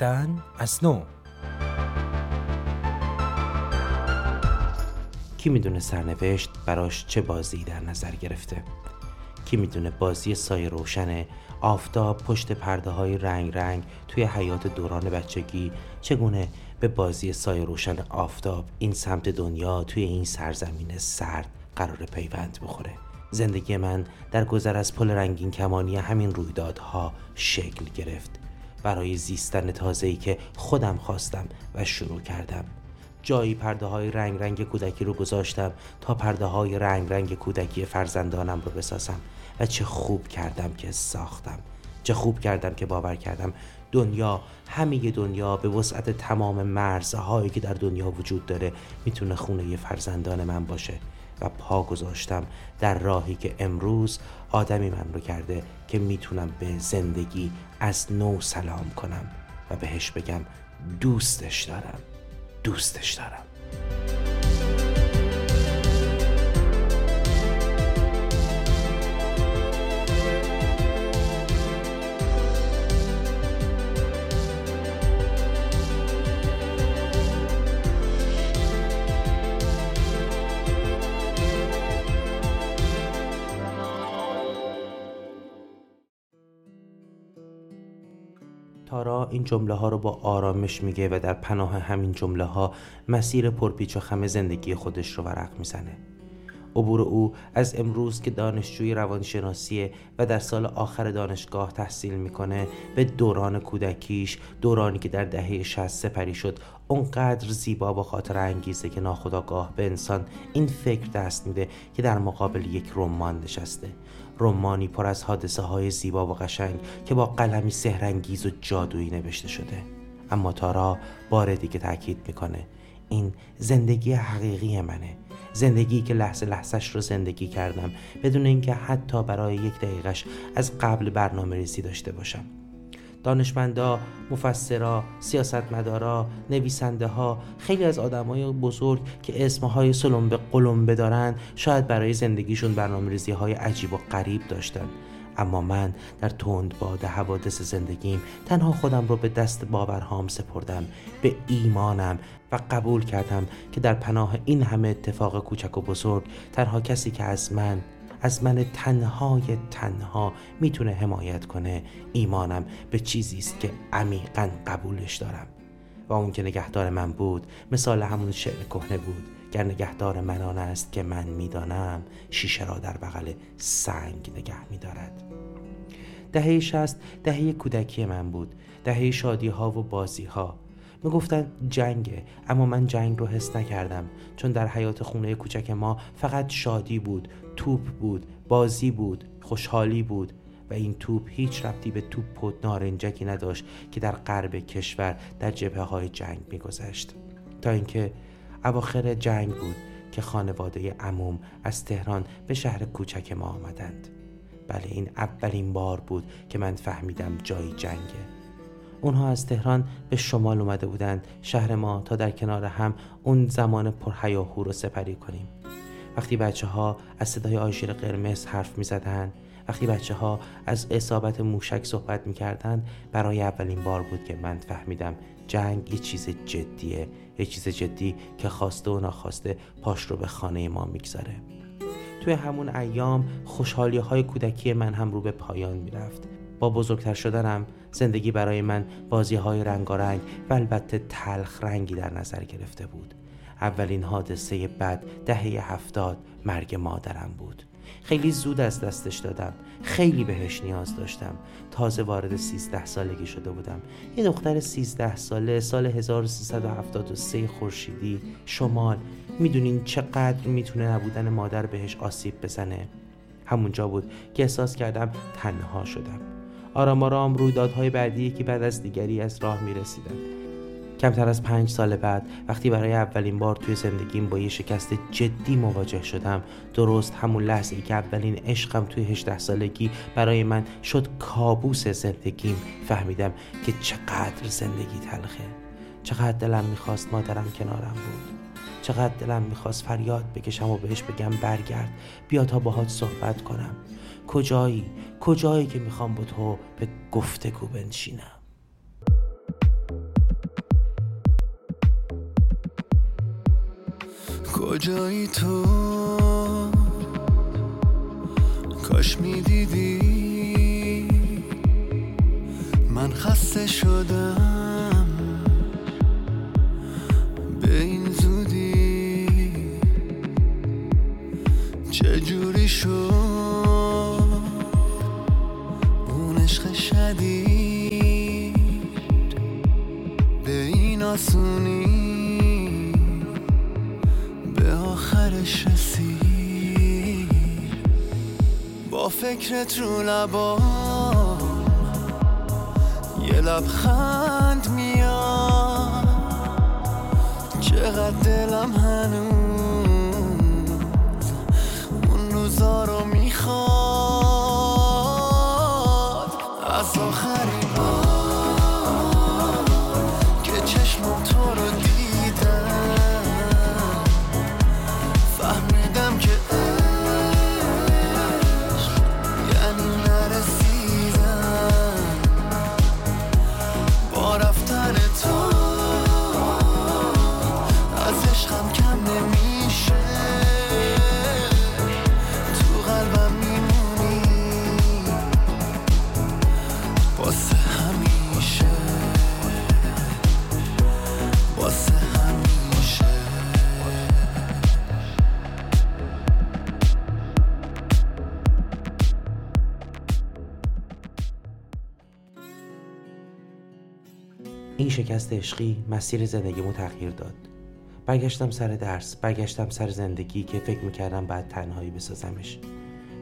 زیستن از نو. کی می‌دونه سرنوشت براش چه بازی در نظر گرفته؟ کی می‌دونه بازی سایه روشن آفتاب پشت پرده های رنگ رنگ توی حیات دوران بچگی چگونه به بازی سایه روشن آفتاب این سمت دنیا توی این سرزمین سرد قرار پیوند بخوره؟ زندگی من در گذر از پل رنگین کمانی همین رویدادها شکل گرفت. برای زیستن تازه‌ای که خودم خواستم و شروع کردم. جایی پرده های رنگ رنگ کودکی رو گذاشتم تا پرده های رنگ رنگ کودکی فرزندانم رو بسازم و چه خوب کردم که ساختم. چه خوب کردم که باور کردم دنیا همه دنیا به وسعت تمام مرزهایی که در دنیا وجود داره می‌تونه خونه فرزندان من باشه. و پا گذاشتم در راهی که امروز آدمی من رو کرده که می‌تونم به زندگی از نو سلام کنم و بهش بگم دوستش دارم. دوستش دارم. تارا این جمله ها رو با آرامش میگه و در پناه همین جمله ها مسیر پرپیچ و خم زندگی خودش رو ورق می‌زنه. عبور او از امروز که دانشجوی روانشناسیه و در سال آخر دانشگاه تحصیل می‌کنه به دوران کودکیش دورانی که در دهه 60 سپری شد اونقدر زیبا با خاطر انگیزه که ناخداگاه به انسان این فکر دست میده که در مقابل یک رمان نشسته. رمانی پر از حادثه های زیبا و قشنگ که با قلمی سهرنگیز و جادویی نوشته شده. اما تارا بار دیگه تاکید می‌کنه این زندگی حقیقی منه. زندگی که لحظه لحظش رو زندگی کردم بدون اینکه حتی برای یک دقیقش از قبل برنامه ریزی داشته باشم. دانشمندا، مفسرا، سیاستمدارا، نویسنده ها خیلی از آدمای بزرگ که اسمهای سلمبه قلمبه دارن شاید برای زندگیشون برنامه های عجیب و غریب داشتن. اما من در تند باد حوادث زندگیم تنها خودم رو به دست باورهام سپردم به ایمانم و قبول کردم که در پناه این همه اتفاق کوچک و بزرگ تنها کسی که از من از من تنهای تنها می‌تونه حمایت کنه. ایمانم به چیزی است که عمیقا قبولش دارم. و اون که نگهدار من بود مثال همون شعر کهنه بود. گر نگهدار من آن است که من می‌دانم شیشه را در بغل سنگ نگه میدارد. دهه شست دهه کودکی من بود. دهه شادی ها و بازی ها می‌گفتن جنگه اما من جنگ رو حس نکردم. چون در حیات خونه کوچک ما فقط شادی بود. توپ بود بازی بود خوشحالی بود و این توپ هیچ ربطی به توپ و نارنجکی نداشت که در غرب کشور در جبهه های جنگ میگذشت. تا اینکه اواخر جنگ بود که خانواده عموم از تهران به شهر کوچک ما آمدند. بله این اولین بار بود که من فهمیدم جای جنگه. اونها از تهران به شمال اومده بودند شهر ما تا در کنار هم اون زمان پرهیاهو رو سپری کنیم. وقتی بچه ها از صدای آژیر قرمز حرف می زدن وقتی بچه ها از اصابت موشک صحبت می کردن برای اولین بار بود که من فهمیدم جنگ یه چیز جدیه یه چیز جدی که خواسته و ناخواسته پاش رو به خانه ما می‌گذاره. توی همون ایام خوشحالی های کودکی من هم رو به پایان می‌رفت. با بزرگتر شدنم زندگی برای من بازی های رنگارنگ و البته تلخ رنگی در نظر گرفته بود. اولین حادثه بد دهه هفتاد مرگ مادرم بود. خیلی زود از دستش دادم. خیلی بهش نیاز داشتم. تازه وارد 13 سالگی شده بودم. یه دختر 13 ساله سال 1373 خورشیدی شمال. می‌دونین چقدر می‌تونه نبودن مادر بهش آسیب بزنه؟ همونجا بود که احساس کردم تنها شدم. آرام آرام رویدادهای بعدی که بعد از دیگری از راه می‌رسیدن. کمتر از پنج سال بعد وقتی برای اولین بار توی زندگیم با یه شکست جدی مواجه شدم. درست همون لحظه ای که اولین عشقم توی 18 سالگی برای من شد کابوس زندگیم. فهمیدم که چقدر زندگی تلخه. چقدر دلم می‌خواست مادرم کنارم بود. چقدر دلم می‌خواست فریاد بکشم و بهش بگم برگرد. بیا تا باهات صحبت کنم. کجایی؟ کجایی که می‌خوام با تو به گفتگو بنشینم؟ کجایی تو؟ کاش می‌دیدی. من خسته شدم. به این زودی. چجوری شد؟ اون عشق شدید. به این آسونی. رسید با فکرت رو لبام یه لبخند میاد چقدر دلم هنوز اون روزا رو می‌خواد این شکست عشقی مسیر زندگیمو تغییر داد. برگشتم سر درس برگشتم سر زندگی که فکر می‌کردم بعد تنهایی بسازمش.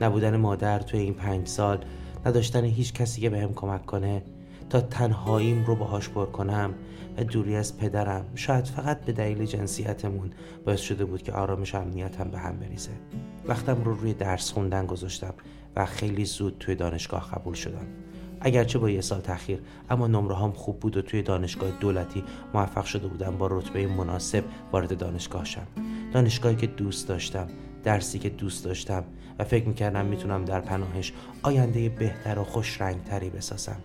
نبودن مادر توی این پنج سال نداشتن هیچ کسی که بهم کمک کنه تا تنهاییم رو باهاش پر کنم و دوری از پدرم شاید فقط به دلیل جنسیتمون باعث شده بود که آرامش و امنیتم به هم بریزه. وقتم رو روی درس خوندن گذاشتم و خیلی زود توی دانشگاه قبول شدم. اگرچه با یه سال تاخیر اما نمره هم خوب بود و توی دانشگاه دولتی موفق شده بودم با رتبه مناسب وارد دانشگاه شم. دانشگاهی که دوست داشتم درسی که دوست داشتم و فکر می‌کردم می‌تونم در پناهش آینده بهتر و خوش رنگتری بسازم.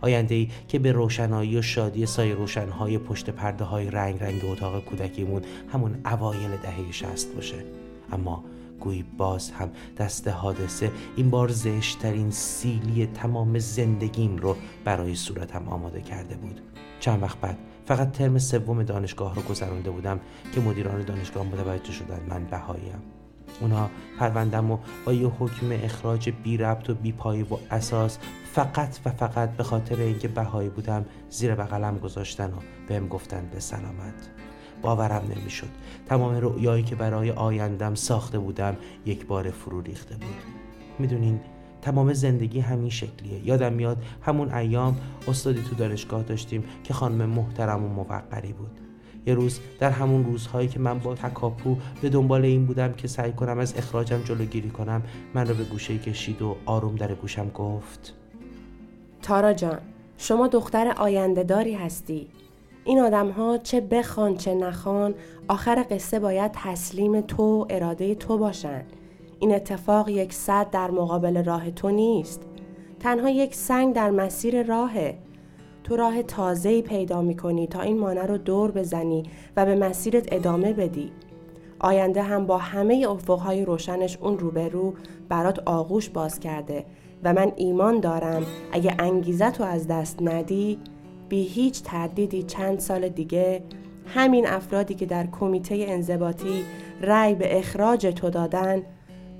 آینده ای که به روشنایی و شادی سایه روشنهای پشت پرده های رنگ رنگ اتاق کودکیمون همون اوایل دهه شست باشه. اما گویی باز هم دست حادثه این بار زشترین سیلی تمام زندگیم رو برای صورتم آماده کرده بود. چند وقت بعد فقط ترم سوم دانشگاه رو گذرانده بودم که مدیران دانشگاه متوجه شدن من بهاییم اونا پروندم و با یه حکم اخراج بی ربط و بی پایه و اساس فقط و فقط به خاطر اینکه بهایی بودم زیر بغلم گذاشتن و بهم گفتن به سلامت. باورم نمی‌شد. تمام رؤیایی که برای آیندم ساخته بودم یک بار فرو ریخته بود. می‌دونین تمام زندگی همین شکلیه. یادم میاد همون ایام استادی تو دانشگاه داشتیم که خانم محترم و موقری بود. یه روز در همون روزهایی که من با تکاپو به دنبال این بودم که سعی کنم از اخراجم جلوگیری کنم من رو به گوشه کشید و آروم در گوشم گفت. تارا جان شما دختر آینده داری هستی. این آدم ها چه بخوان چه نخوان آخر قصه باید تسلیم تو اراده تو باشن. این اتفاق یک صد در مقابل راه تو نیست. تنها یک سنگ در مسیر راهه. تو راه تازه‌ای پیدا می‌کنی تا این مانع رو دور بزنی و به مسیرت ادامه بدی. آینده هم با همه افقهای روشنش اون روبرو برات آغوش باز کرده و من ایمان دارم اگه انگیزت رو از دست ندی بی هیچ تردیدی چند سال دیگه همین افرادی که در کمیته انضباطی رأی به اخراج تو دادن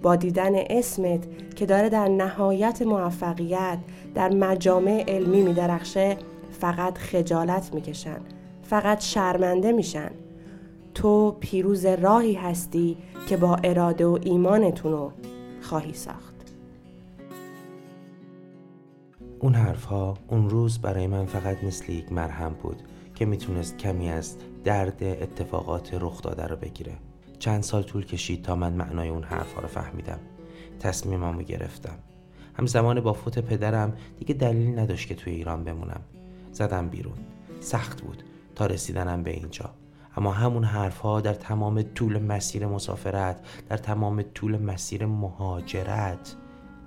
با دیدن اسمت که داره در نهایت موفقیت در مجامع علمی میدرخشه فقط خجالت می‌کشن فقط شرمنده میشن. تو پیروز راهی هستی که با اراده و ایمانتونو خواهی ساخت. اون حرفها اون روز برای من فقط مثل یک مرهم بود که می‌تونست کمی از درد اتفاقات رخ داده رو بگیره. چند سال طول کشید تا من معنای اون حرفها رو فهمیدم. تصمیممو گرفتم. همزمان با فوت پدرم دیگه دلیلی نداشت که توی ایران بمونم. زدم بیرون. سخت بود تا رسیدنم به اینجا. اما همون حرفها در تمام طول مسیر مسافرت در تمام طول مسیر مهاجرت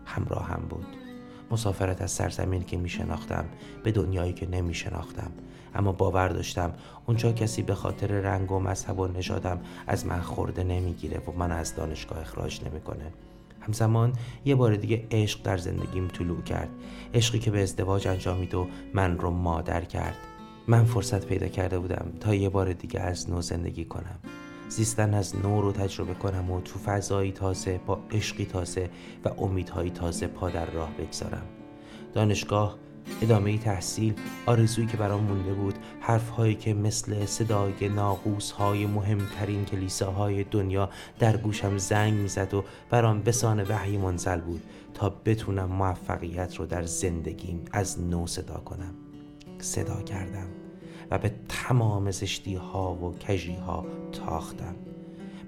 همراه هم بود. مسافرت از سرزمین که می شناختم به دنیایی که نمی شناختم اما باور داشتم اونجا کسی به خاطر رنگ و مذهب و نژادم از من خورده نمی‌گیره و من از دانشگاه اخراج نمی‌کنه. همزمان یه بار دیگه عشق در زندگیم طلوع کرد. عشقی که به ازدواج انجامید و من رو مادر کرد. من فرصت پیدا کرده بودم تا یه بار دیگه از نو زندگی کنم. زیستن از نو رو تجربه کنم و تو فضایی تازه با عشقی تازه و امیدهایی تازه پا در راه بگذارم. دانشگاه ادامه تحصیل آرزویی که برام مونده بود حرفهایی که مثل صدای ناقوس های مهمترین کلیساهای دنیا در گوشم زنگ می‌زد و برام بسان وحی منزل بود تا بتونم موفقیت رو در زندگیم از نو صدا کنم. صدا کردم و به تمام زشتی ها و کجی ها تاختم.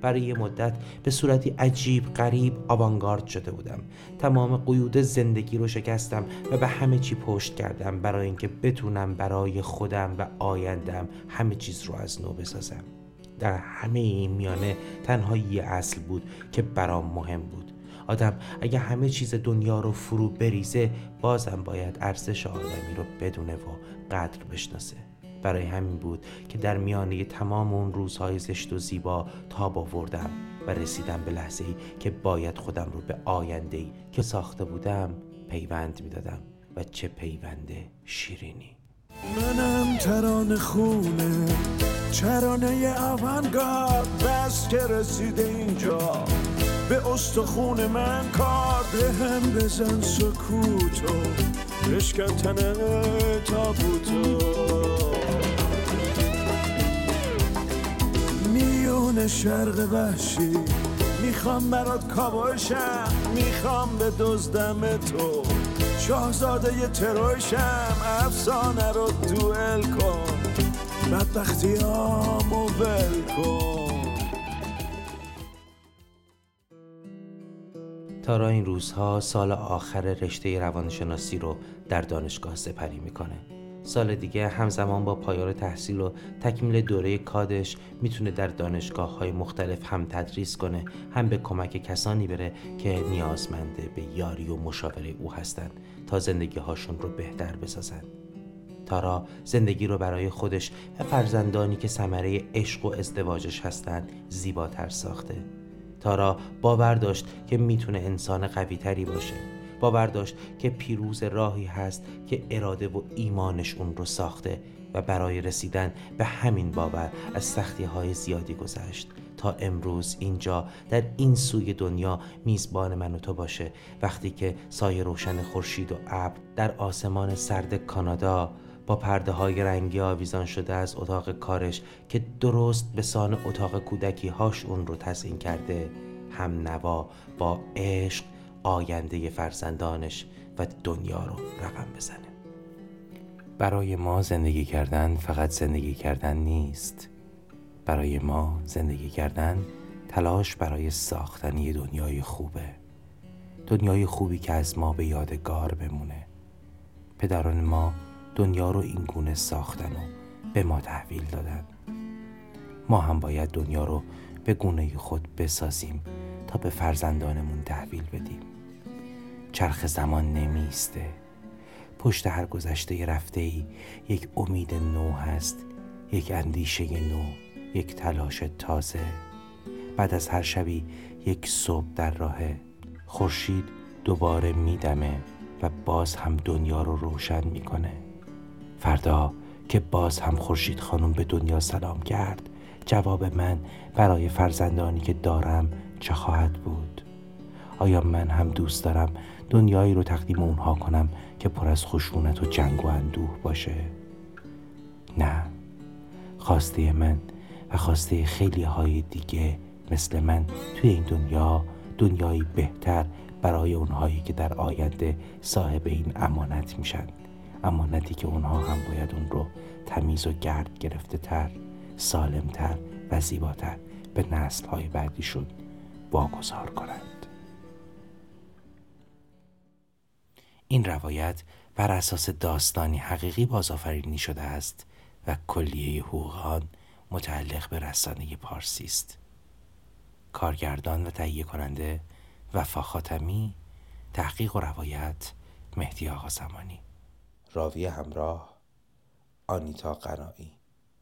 برای یه مدت به صورتی عجیب غریب آوانگارد شده بودم. تمام قیود زندگی رو شکستم و به همه چی پشت کردم برای اینکه بتونم برای خودم و آیندم همه چیز رو از نو بسازم. در همه این میانه تنها یه اصل بود که برام مهم بود. آدم اگه همه چیز دنیا رو فرو بریزه بازم باید ارزش آدمی رو بدونه و قدر بشناسه. برای همین بود که در میانه تمام اون روزهای زشت و زیبا تاب آوردم و رسیدم به لحظه ای که باید خودم رو به آینده ای که ساخته بودم پیوند می‌دادم و چه پیونده شیرینی. منم تران خونه چرانه اونگارد بس که رسیده اینجا. به استخون من کار به هم بزن سکوتو بشکن تابوتو میون شرق وحشی. می‌خوام برات کاباشم می‌خوام به دزدم تو. شاهزاده ی تروشم افسانه رو دوئل کن. بدبختی آمو ول کن. تارا این روزها سال آخر رشته روانشناسی رو در دانشگاه سپری می‌کنه. سال دیگه همزمان با پایان تحصیل و تکمیل دوره کادش می‌تونه در دانشگاه های مختلف هم تدریس کنه هم به کمک کسانی بره که نیازمنده به یاری و مشاوره او هستند تا زندگی هاشون رو بهتر بسازن تارا زندگی رو برای خودش و فرزندانی که ثمره عشق و ازدواجش هستند زیباتر ساخته. تارا باور داشت که می‌تونه انسان قوی تری باشه. باور داشت که پیروز راهی هست که اراده و ایمانش اون رو ساخته و برای رسیدن به همین باور از سختی های زیادی گذشت. تا امروز اینجا در این سوی دنیا میزبان من و تو باشه. وقتی که سایه روشن خورشید و ابر در آسمان سرد کانادا با پرده های رنگی آویزان شده از اتاق کارش که درست به سان اتاق کودکی هاش اون رو تزین کرده هم نوا با عشق آینده فرزندانش و دنیا رو رقم بزنه. برای ما زندگی کردن فقط زندگی کردن نیست. برای ما زندگی کردن تلاش برای ساختن یه دنیای خوبه. دنیای خوبی که از ما به یادگار بمونه. پدران ما دنیا رو این گونه ساختن و به ما تحویل دادن. ما هم باید دنیا رو به گونه خود بسازیم تا به فرزندانمون تحویل بدیم. چرخ زمان نمیسته. پشت هر گذشته رفته ای یک امید نو هست یک اندیشه نو یک تلاش تازه. بعد از هر شبی یک صبح در راهه. خورشید دوباره میدمه و باز هم دنیا رو روشن می‌کنه. فردا که باز هم خورشید خانم به دنیا سلام کرد جواب من برای فرزندانی که دارم چه خواهد بود؟ آیا من هم دوست دارم دنیایی رو تقدیم اونها کنم که پر از خشونت و جنگ و اندوه باشه. نه خواسته من و خواسته خیلی های دیگه مثل من توی این دنیا دنیایی بهتر برای اونهایی که در آینده صاحب این امانت میشن. امانتی که اونها هم باید اون رو تمیز و گرد گرفته تر سالمتر و زیباتر به نسل های بعدیشون واگذار کنند این روایت بر اساس داستانی حقیقی بازآفرینی شده است و کلیه حقوق متعلق به رسانه پارسی است. کارگردان و تهیه کننده وفا خاتمی تحقیق و روایت مهدی آقا زمانی. راوی همراه آنیتا قنایی.